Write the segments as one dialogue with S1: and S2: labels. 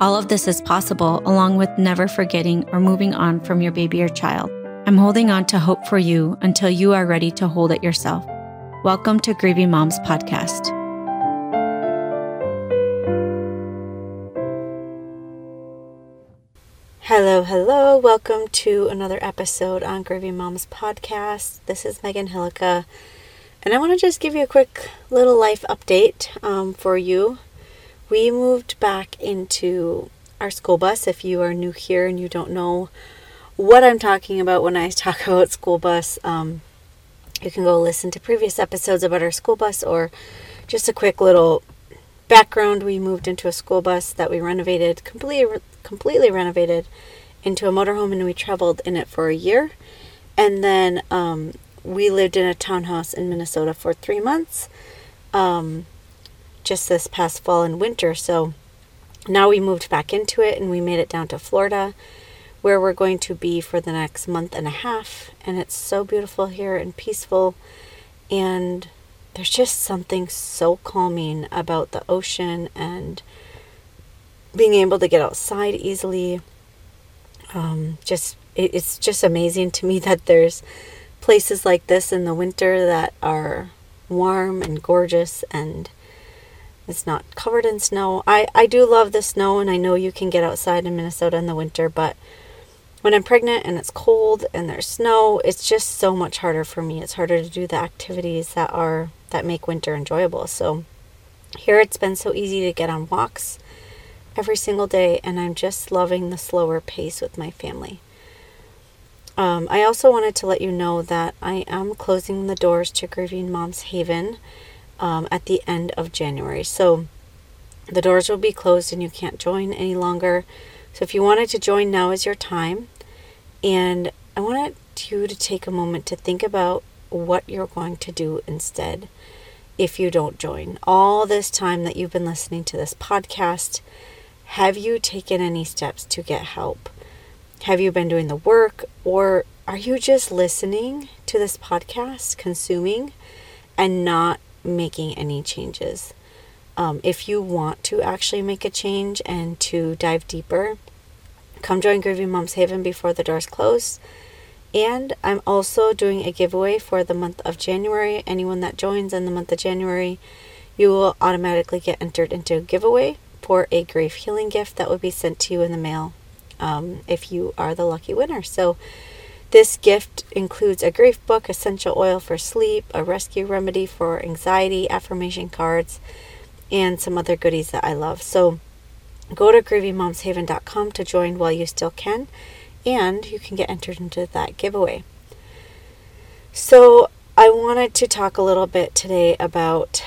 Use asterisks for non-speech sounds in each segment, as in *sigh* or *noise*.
S1: All of this is possible along with never forgetting or moving on from your baby or child. I'm holding on to hope for you until you are ready to hold it yourself. Welcome to Grieving Moms Podcast.
S2: Hello, hello. Welcome to another episode on Grieving Moms Podcast. This is Megan Hillukka, and I want to just give you a quick little life update um, for you. We moved back into our school bus. If you are new here and you don't know what I'm talking about when I *laughs* talk about school bus, um, you can go listen to previous episodes about our school bus or just a quick little background. We moved into a school bus that we renovated, completely, completely renovated into a motorhome, and we traveled in it for a year. And then um, we lived in a townhouse in Minnesota for three months, um, just this past fall and winter. So now we moved back into it and we made it down to Florida where we're going to be for the next month and a half. And it's so beautiful here and peaceful. And there's just something so calming about the ocean and being able to get outside easily. Um, just it, it's just amazing to me *laughs* that there's places like this in the winter that are warm and gorgeous and it's not covered in snow. I, I do love the snow and I know you can get outside in Minnesota in the winter, but when I'm pregnant and it's cold and there's snow, it's just so much harder for me. It's harder to do the activities that are that make winter enjoyable. So here it's been so easy to get on walks every single day and I'm just loving the slower pace with my family. Um, I also wanted to let you know that I am closing the doors to Grieving Moms Haven um, at the end of January. So the doors will be closed and you can't join any longer. So if you wanted to join, now is your time. And I wanted you to take a moment to think about what you're going to do instead if you don't join. All this time that you've been listening to this podcast, have you taken any steps to get help? Have you been doing the work or are you just listening to this podcast, consuming, and not making any changes? Um, if you want to actually make a change and to dive deeper, come join Grieving Moms Haven before the doors close. And I'm also doing a giveaway for the month of January. Anyone that joins in the month of January, you will automatically get entered into a giveaway for a grief healing gift that will be sent to you in the mail um, if you are the lucky winner. So, this gift includes a grief book, essential oil for sleep, a rescue remedy for anxiety, affirmation cards, and some other goodies that I love. So, Go to grievingmomshaven.com to join while you still can, and you can get entered into that giveaway. So, I wanted to talk a little bit today about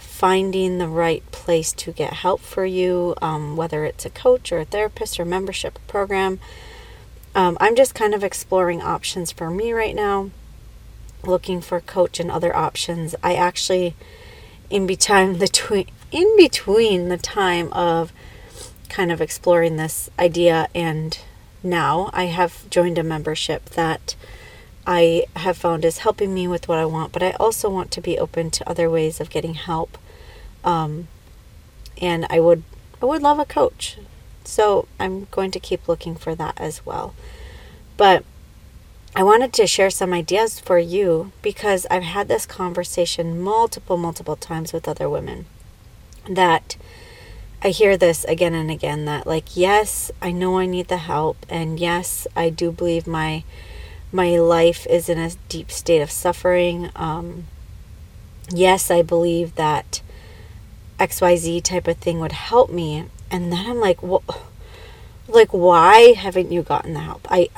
S2: finding the right place to get help for you, um, whether it's a coach or a therapist or membership program. Um, I'm just kind of exploring options for me right now, looking for coach and other options. I actually, in between *laughs* the twi- in between the time of kind of exploring this idea and now I have joined a membership that I have found is helping me with what I want, but I also want to be open to other ways of getting help. Um, and I would I would love a coach. So I'm going to keep looking for that as well. But I wanted to share some ideas for you because I've had this conversation multiple, multiple times with other women that I hear this again and again that like yes, I know I need the help and yes, I do believe my my life is in a deep state of suffering. Um, yes, I believe that XYZ type of thing would help me. And then I'm like, well, like why haven't you gotten the help? I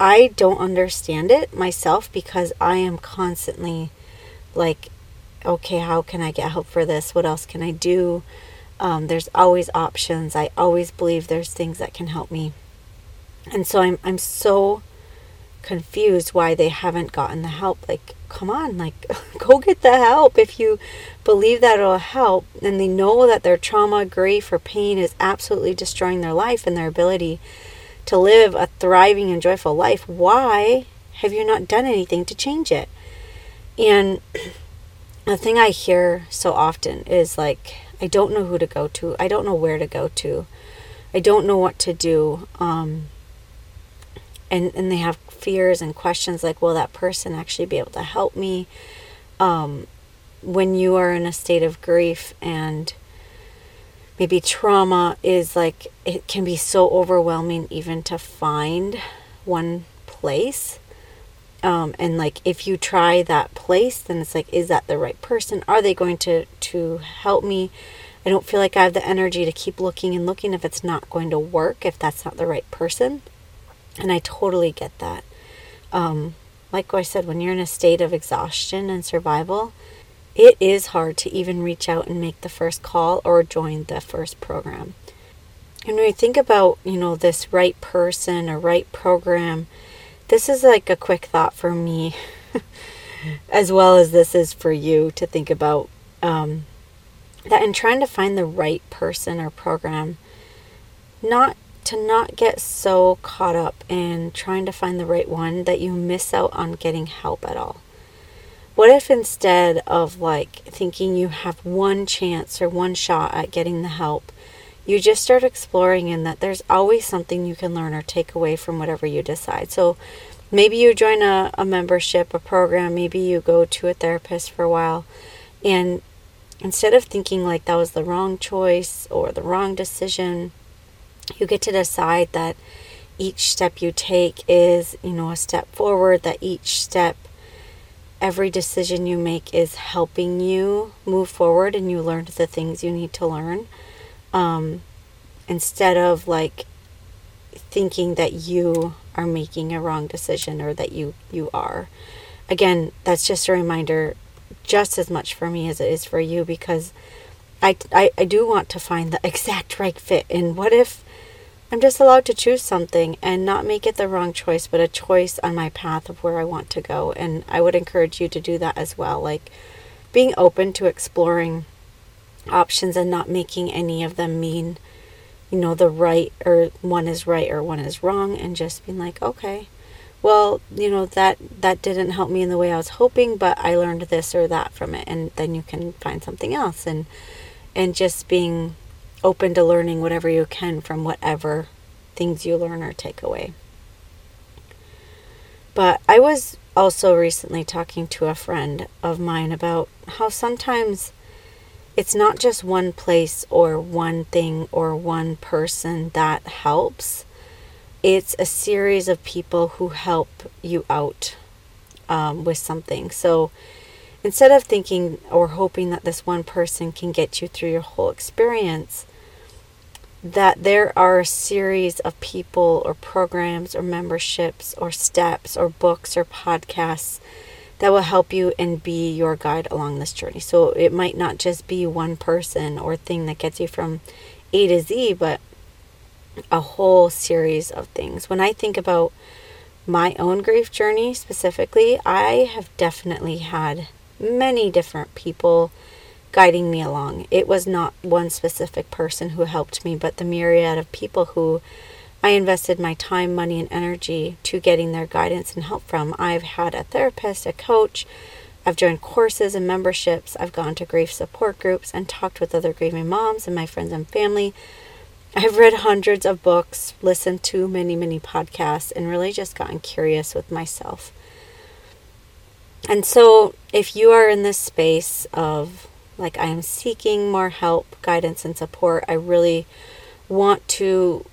S2: I don't understand it myself because I am constantly like okay, how can I get help for this? What else can I do? Um, there's always options. I always believe there's things that can help me. And so I'm, I'm so confused why they haven't gotten the help. Like, come on, like, *laughs* go get the help if you believe that it'll help and they know that their trauma, grief, or pain is absolutely destroying their life and their ability to live a thriving and joyful life. Why have you not done anything to change it? And *clears throat* the thing I hear so often is like, I don't know who to go to. I don't know where to go to. I don't know what to do. Um, and and they have fears and questions like, will that person actually be able to help me? Um, when you are in a state of grief and maybe trauma is like it can be so overwhelming even to find one place. Um, and like if you try that place then it's like is that the right person? Are they going to to help me? I don't feel like i have the energy to keep looking and looking if it's not going to work if that's not the right person. And i totally get that um, like i said when you're in a state of exhaustion and survival it is hard to even reach out and make the first call or join the first program and when you think about you know this right person or right program this is like a quick thought for me, *laughs* as well as this is for you to think about. Um, that in trying to find the right person or program, not to not get so caught up in trying to find the right one that you miss out on getting help at all. What if instead of like thinking you have one chance or one shot at getting the help, you just start exploring and that there's always something you can learn or take away from whatever you decide. So maybe you join a, a membership, a program, maybe you go to a therapist for a while, and instead of thinking like that was the wrong choice or the wrong decision, you get to decide that each step you take is, you know, a step forward, that each step every decision you make is helping you move forward and you learned the things you need to learn. Um, instead of like thinking that you are making a wrong decision or that you you are. Again that's just a reminder just as much for me as it is for you because I, I, I do want to find the *laughs* exact right fit. And what if i'm just allowed to choose something and not make it the wrong choice but a choice on my path of where i want to go. And i would encourage you to do that as well like being open to exploring options and not making any of them mean, you know, the right or one is right or one is wrong and just being like, okay, well, you know, that that didn't help me in the way I was hoping, but I learned this or that from it and then you can find something else. And and just being open to learning whatever you can from whatever things you learn or take away. But I was also recently talking to a friend of mine about how sometimes it's not just one place or one thing or one person that helps. It's a series of people who help you out um, with something. So instead of thinking or hoping that this one person can get you through your whole experience, that there are a series of people or programs or memberships or steps or books or podcasts that will help you and be your guide along this journey. So it might not just be one person or thing that gets you from A to Z, but a whole series of things. When I think about my own grief journey specifically, I have definitely had many different people guiding me along. It was not one specific person who helped me, but the myriad of people who I invested my time, money, and energy to getting their guidance and help from. I've had a therapist, a coach, I've joined courses and memberships, I've gone to grief support groups and talked with other grieving moms and my friends and family. I've read hundreds of books, listened to many, many podcasts, and really just gotten curious with myself. And so, if you are in this space of like I am seeking more help, guidance, and support, I really want to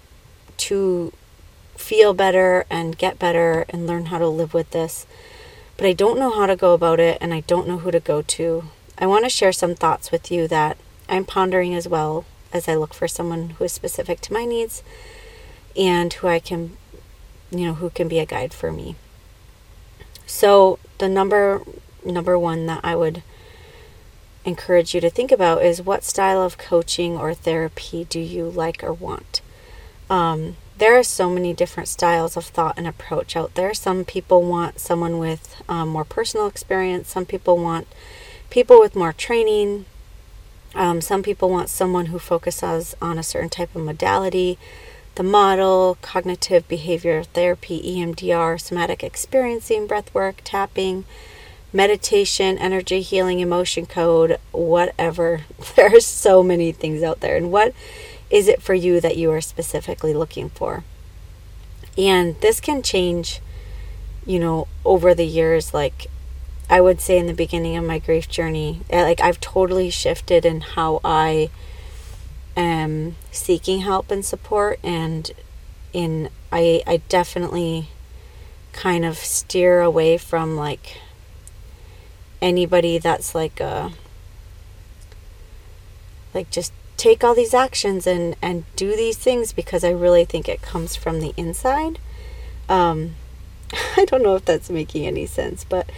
S2: to feel better and get better and learn how to live with this. But I don't know how to go about it and I don't know who to go to. I want to share some thoughts with you that I'm pondering as well as I look for someone who is specific to my needs and who I can, you know, who can be a guide for me. So, the number number 1 that I would encourage you to think about is what style of coaching or therapy do you like or want? Um, there are so many different styles of thought and approach out there. Some people want someone with um, more personal experience, some people want people with more training. Um, some people want someone who focuses on a certain type of modality, the model, cognitive behavior therapy, EMDR, somatic experiencing, breath work, tapping, meditation, energy healing, emotion code, whatever. *laughs* There are so many things out there. And what is it for you that you are specifically looking for? And this can change, you know, over the years. Like I would say in the beginning of my grief journey, eh, like I've totally shifted in how I am seeking help and support and in I I definitely kind of steer away from like anybody that's like a like just take all these actions and and do these things because I really think it comes from the inside. Um, *laughs* I don't know if that's making any sense, but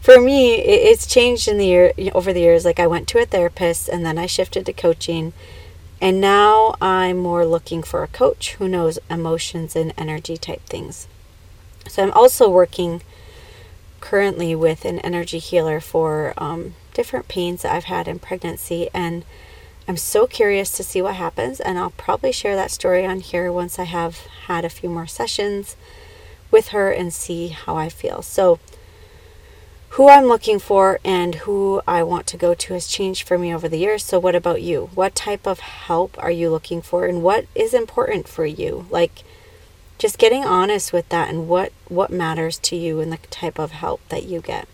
S2: for me, it, it's changed in the year over the years. Like I went to a therapist and then I shifted to coaching, and now I'm more looking for a coach who knows emotions and energy type things. So I'm also working currently with an energy healer for um, different pains that I've had in pregnancy. And I'm so curious to see what happens. And I'll probably share that story on here once I have had a few more sessions with her and see how I feel. So, who I'm looking for and who I want to go to has changed for me over the years. So, what about you? What type of help are you looking for and what is important for you? Like, just getting honest with that and what what matters to you and the type of help that you get.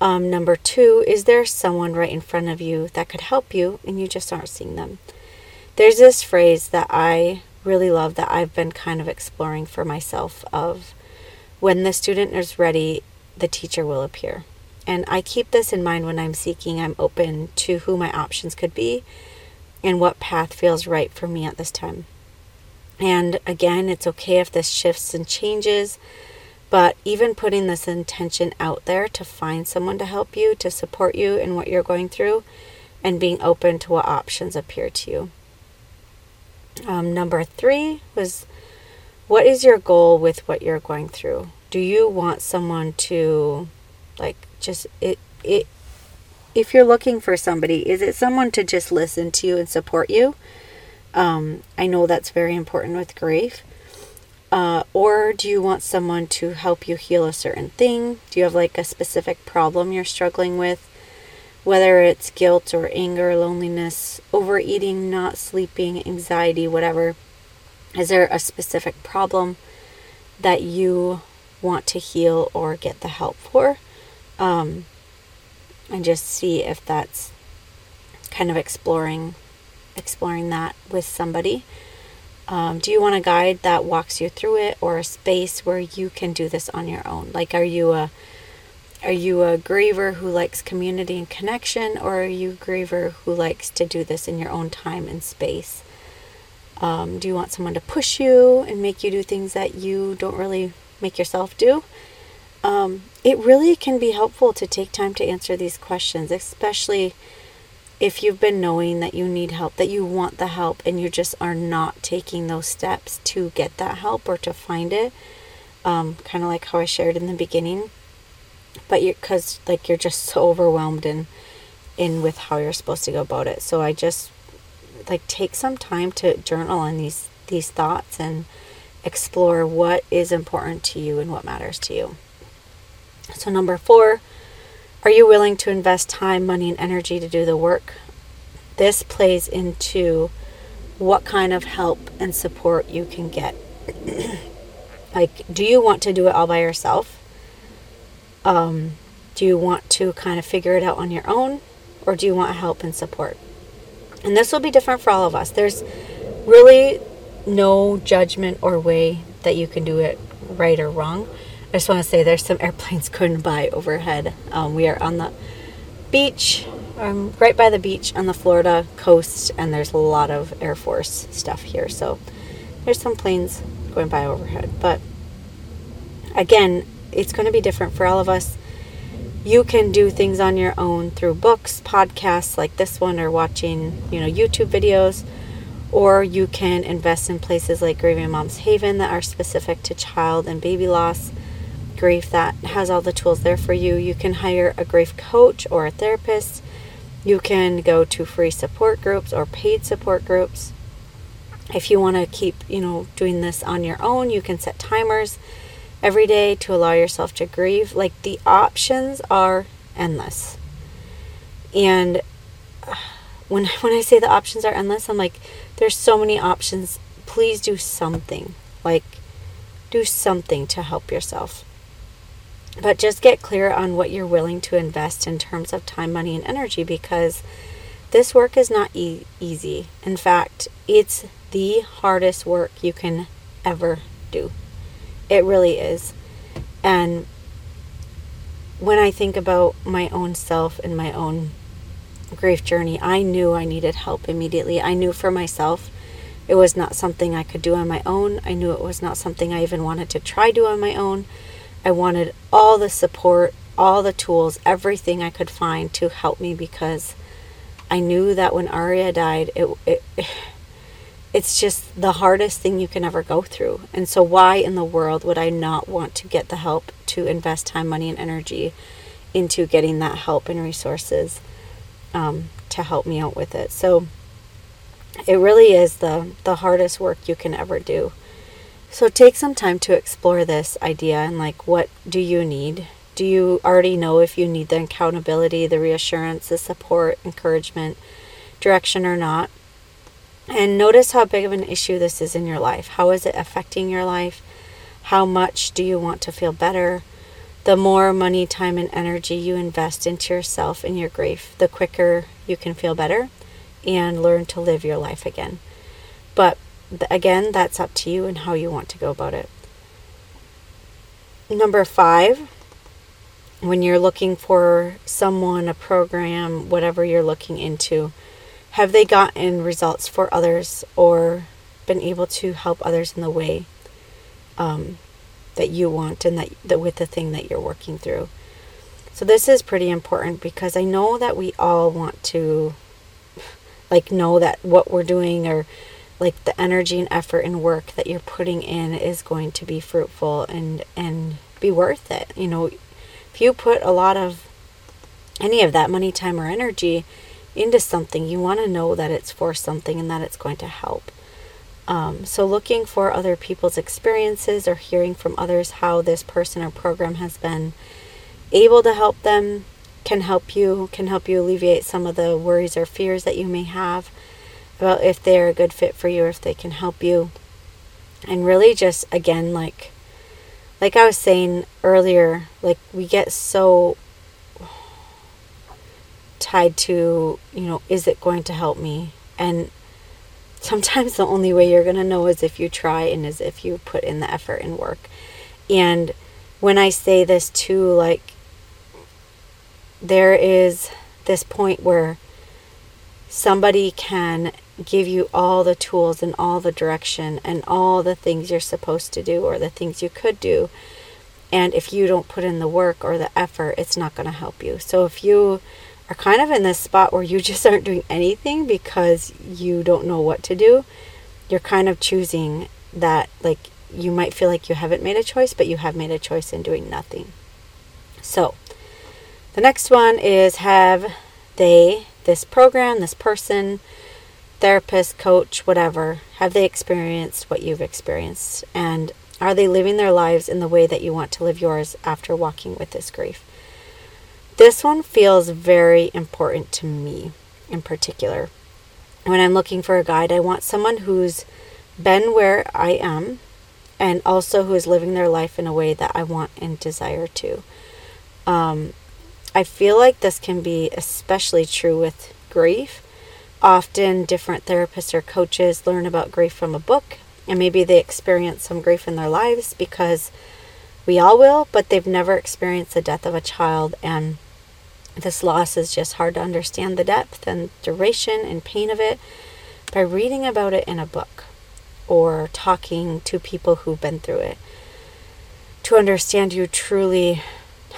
S2: Um, number two is there someone right in front of you that could help you and you just aren't seeing them? There's this phrase that i really love that i've been kind of exploring for myself of when the student is ready the teacher will appear. And i keep this in mind when i'm seeking i'm open to who my options could be and what path feels right for me at this time and again, it's okay if this shifts and changes, but even putting this intention out there to find someone to help you, to support you in what you're going through, and being open to what options appear to you. Um, number three was what is your goal with what you're going through? Do you want someone to, like, just it, it, if you're looking for somebody, is it someone to just listen to you and support you? Um, I know that's very important with grief. Uh, or do you want someone to help you heal a certain thing? Do you have like a specific problem you're struggling with? Whether it's guilt or anger, loneliness, overeating, not sleeping, anxiety, whatever. Is there a specific problem that you want to heal or get the help for? Um, and just see if that's kind of exploring exploring that with somebody. Um, do you want a guide that walks you through it or a space where you can do this on your own? Like, are you a are you a griever who likes community and connection, or are you a griever who likes to do this in your own time and space? Um, do you want someone to push you and make you do things that you don't really make yourself do? Um, it really can be helpful to take time to answer these questions, especially if you've been knowing that you need help, that you want the help, and you just are not taking those steps to get that help or to find it, um, kind of like how I shared in the beginning, but you're because like you're just so overwhelmed in in with how you're supposed to go about it. So I just like take some time to journal on these these thoughts and explore what is important to you and what matters to you. So number four are you willing to invest time, money, and energy to do the work? This plays into what kind of help and support you can get. *clears throat* like, do you want to do it all by yourself? Um, do you want to kind of figure it out on your own? Or do you want help and support? And this will be different for all of us. There's really no judgment or way that you can do it right or wrong. I just want to say there's some airplanes going by overhead. Um, we are on the beach, um, right by the beach on the Florida coast, and there's a lot of Air Force stuff here. So there's some planes going by overhead. But again, it's going to be different for all of us. You can do things on your own through books, podcasts like this one, or watching, you know, YouTube videos or you can invest in places like Grieving Moms Haven that are specific to child and baby loss grief that has all the tools there for you. You can hire a grief coach or a therapist. You can go to free support groups or paid support groups. If you want to keep, you know, doing this on your own, you can set timers every day to allow yourself to grieve. Like the options are endless. And *sighs* when *laughs* when I say the options are endless, I'm like there's so many options. Please do something. Like do something to help yourself. But just get clear on what you're willing to invest in terms of time, money, and energy because this work is not e- easy. In fact, it's the hardest work you can ever do. It really is. And when I think about my own self and my own grief journey, I knew I needed help immediately. I knew for myself it was not something I could do on my own. I knew it was not something I even wanted to try to do on my own. I wanted all the support, all the tools, everything I could find to help me because I knew that when Aria died, it, it *sighs* it's just the hardest thing you can ever go through. And so why in the world would I not want to get the help to invest time, money and energy into getting that help and resources um, to help me out with it. So it really is the the hardest work you can ever do. So take some time to explore this idea and like what do you need? Do you already know if you need the accountability, the reassurance, the support, encouragement, direction or not? And notice how big of an issue this is in your life. How is it affecting your life? How much do you want to feel better? The more money, time, and energy you invest into yourself and your grief, the quicker you can feel better and learn to live your life again. But again, that's up to you and how you want to go about it. Number five, when you're looking for someone, a program, whatever you're looking into, have they gotten results for others or been able to help others in the way um, that you want and that, that with the thing that you're working through? So this is pretty important because I know that we all want to like know that what we're doing or like the energy and effort and work that you're putting in is going to be fruitful and and be worth it. You know, if you put a lot of any of that money, time or energy into something, you want to know that it's for something and that it's going to help. Um, so, looking for other people's experiences or hearing from others how this person or program has been able to help them can help you, can help you alleviate some of the worries or fears that you may have about if they're a good fit for you or if they can help you. And really just again like like I was saying earlier, like we get so tied to, you know, is it going to help me? And sometimes the only way you're going to know is if you try and is if you put in the effort and work. And when I say this too, like, there is this point where somebody can give you all the tools and all the direction and all the things you're supposed to do or the things you could do. And if you don't put in the work or the effort, it's not going to help you. So if you are kind of in this spot where you *laughs* just aren't doing anything because you don't know what to do, you're kind of choosing that, like, you might feel like you haven't made a choice, but you have made a choice in doing nothing. So, the next one is have they, this program, this person, therapist, coach, whatever, have they experienced what you've experienced? And are they living their lives in the way that you want to live yours after walking with this grief? This one feels very important to me in particular. When I'm looking for a guide, I want someone who's been where I am and also who is living their life in a way that I want and desire to. Um, I feel like this can be especially true with grief often different therapists or coaches learn about grief from a book and maybe they experience some grief in their lives because we all will, but they've never experienced the death of a child and this loss is just hard to understand the depth and duration and pain of it by reading about it in a book or talking to people who've been through it. To understand you truly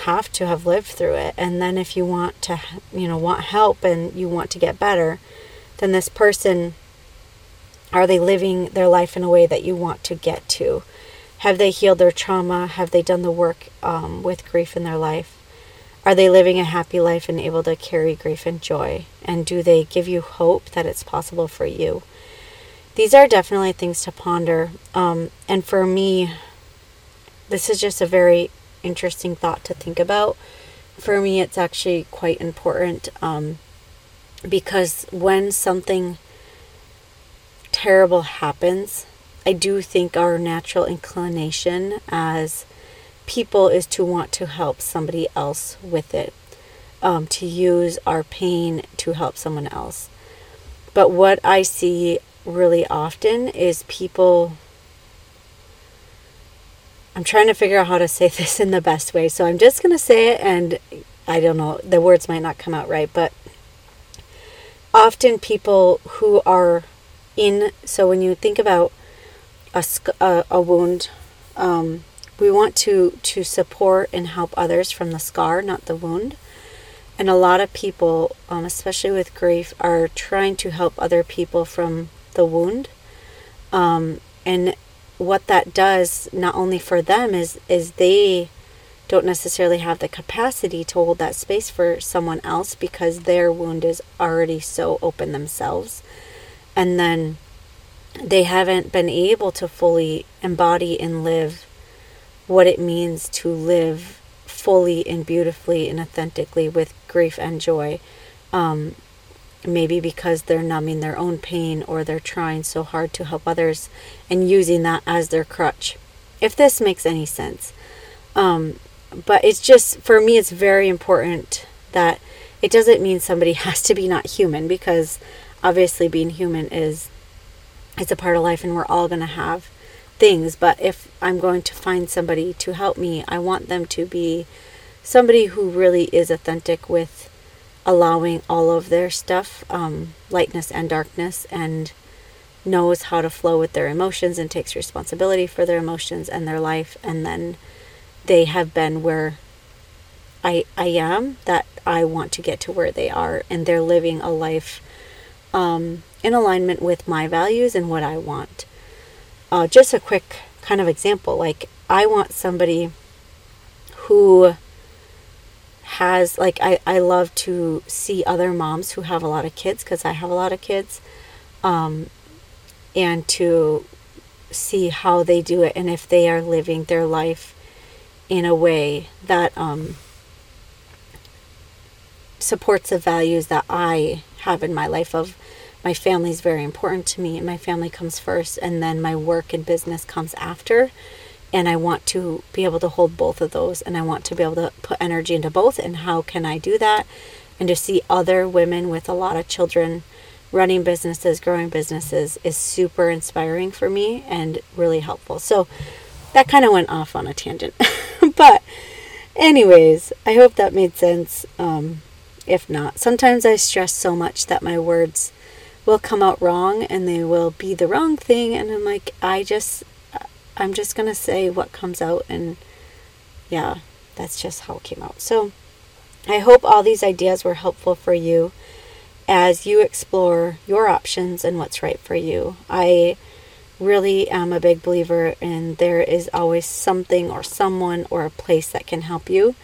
S2: have to have lived through it and then if you want to you know want help and you want to get better then this person Are they living their life in a way that you want to get to? Have they healed their trauma? Have they done the work um, with grief in their life? Are they living a happy life and able to carry grief and joy? And do they give you hope that it's possible for you? These are definitely things to ponder. Um, and for me, this is just a very interesting thought to think about. For me, it's actually quite important um, because when something terrible happens, I do think our natural inclination as people is to want to help somebody else with it, um, to use our pain to help someone else. But what I see really often is people. I'm trying to figure out how to say *laughs* this in the best way, so I'm just going to say it, and I don't know, the words might not come out right, but often people who are in, so when you think about a, a, a wound. Um, we want to, to support and help others from the scar, not the wound. And a lot of people, um, especially with grief, are trying to help other people from the wound. Um, and what that does, not only for them, is is they don't necessarily have the capacity to hold that space for someone else because their wound is already so open themselves. And then they haven't been able to fully embody and live what it means to live fully and beautifully and authentically with grief and joy. Um, maybe because they're numbing their own pain or they're trying so hard to help others and using that as their crutch. If this makes any sense. Um, but it's just, for me, it's very important that it doesn't mean somebody *laughs* has to be not human because obviously being human is it's a part of life and we're all going to have things. But if I'm going to find somebody to help me, I want them to be somebody who really is authentic with allowing all of their stuff, um, lightness and darkness, and knows how to flow with their emotions and takes responsibility for their emotions and their life. And then they have been where I, I am, that I want to get to where they are, and they're living a life um, in alignment with my values and what I want. Uh, just a quick kind of example like, I want somebody who has, like, I, I love to see other moms who have a lot of kids because I have a lot of kids, um, and to see how they do it and if they are living their life in a way that um, supports the values that I have in my life of my family is very important to me and my family comes first and then my work and business comes after. And I want to be able to hold both of those and I want to be able to put energy into both and how can I do that? And to see other women with a lot of children running businesses growing businesses is super inspiring for me and really helpful. So that kind of went off on a tangent *laughs* *laughs* but anyways I hope that made sense um, if not sometimes I stress so much that my words will come out wrong and they will be the wrong thing and I'm like I just I'm just going to say what comes out and yeah, that's just how it came out. So I hope all these ideas were helpful for you as you explore your options and what's right for you. I really am a big believer in there is always something or someone or a place that can help you.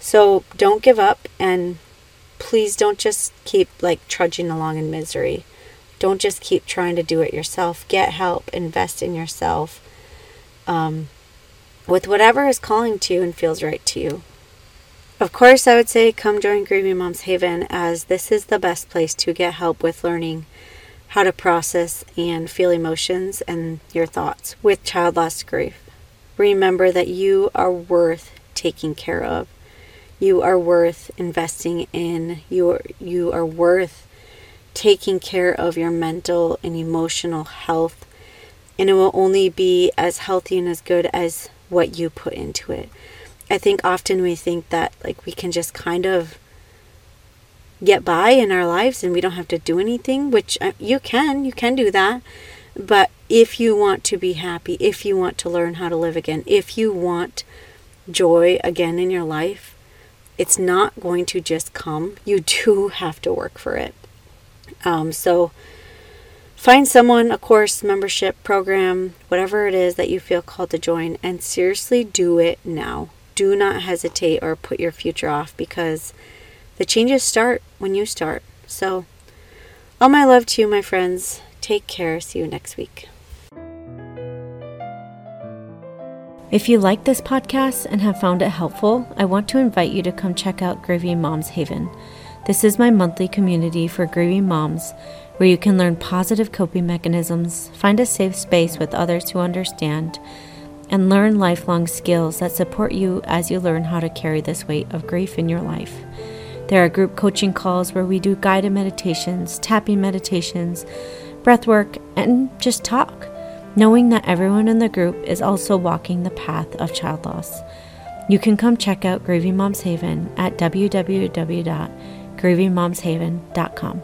S2: So don't give up and please don't just keep like trudging along in misery. Don't just keep trying to do it yourself. Get help, invest in yourself um, with whatever is calling to you and feels right to you. Of course, I would say come join Grieving Moms Haven as this is the best place to get help with learning how to process and feel emotions and your thoughts with child loss grief. Remember that you are worth taking care of. You are worth investing in. You are, you are worth taking care of your mental and emotional health. And it will only be as healthy and as good as what you put into it. I think often we think that like we can just kind of get by in our lives and we don't have to do anything, which uh, you can, you can do that. But if you want to be happy, if you want to learn how to live again, if you want joy again in your life, it's not going to just come. *laughs* You do have to work for it. Um, so find someone, a course, membership, program, whatever it is that you feel called to join, and seriously do it now. Do not hesitate or put your future off because the changes start when you start. So, all my love to you, my friends. Take care. See you next week.
S1: If you like this podcast and have found it helpful, I want to invite you to come check out Grieving Moms Haven. This is my monthly community for grieving moms where you can learn positive coping mechanisms, find a safe space with others who understand, and learn lifelong skills that support you as you learn how to carry this weight of grief in your life. There are group coaching calls where we do guided meditations, tapping meditations, breath work, and just talk knowing that everyone in the group is also walking the path of child loss. You can come check out Grieving Moms Haven at www.grievingmomshaven.com.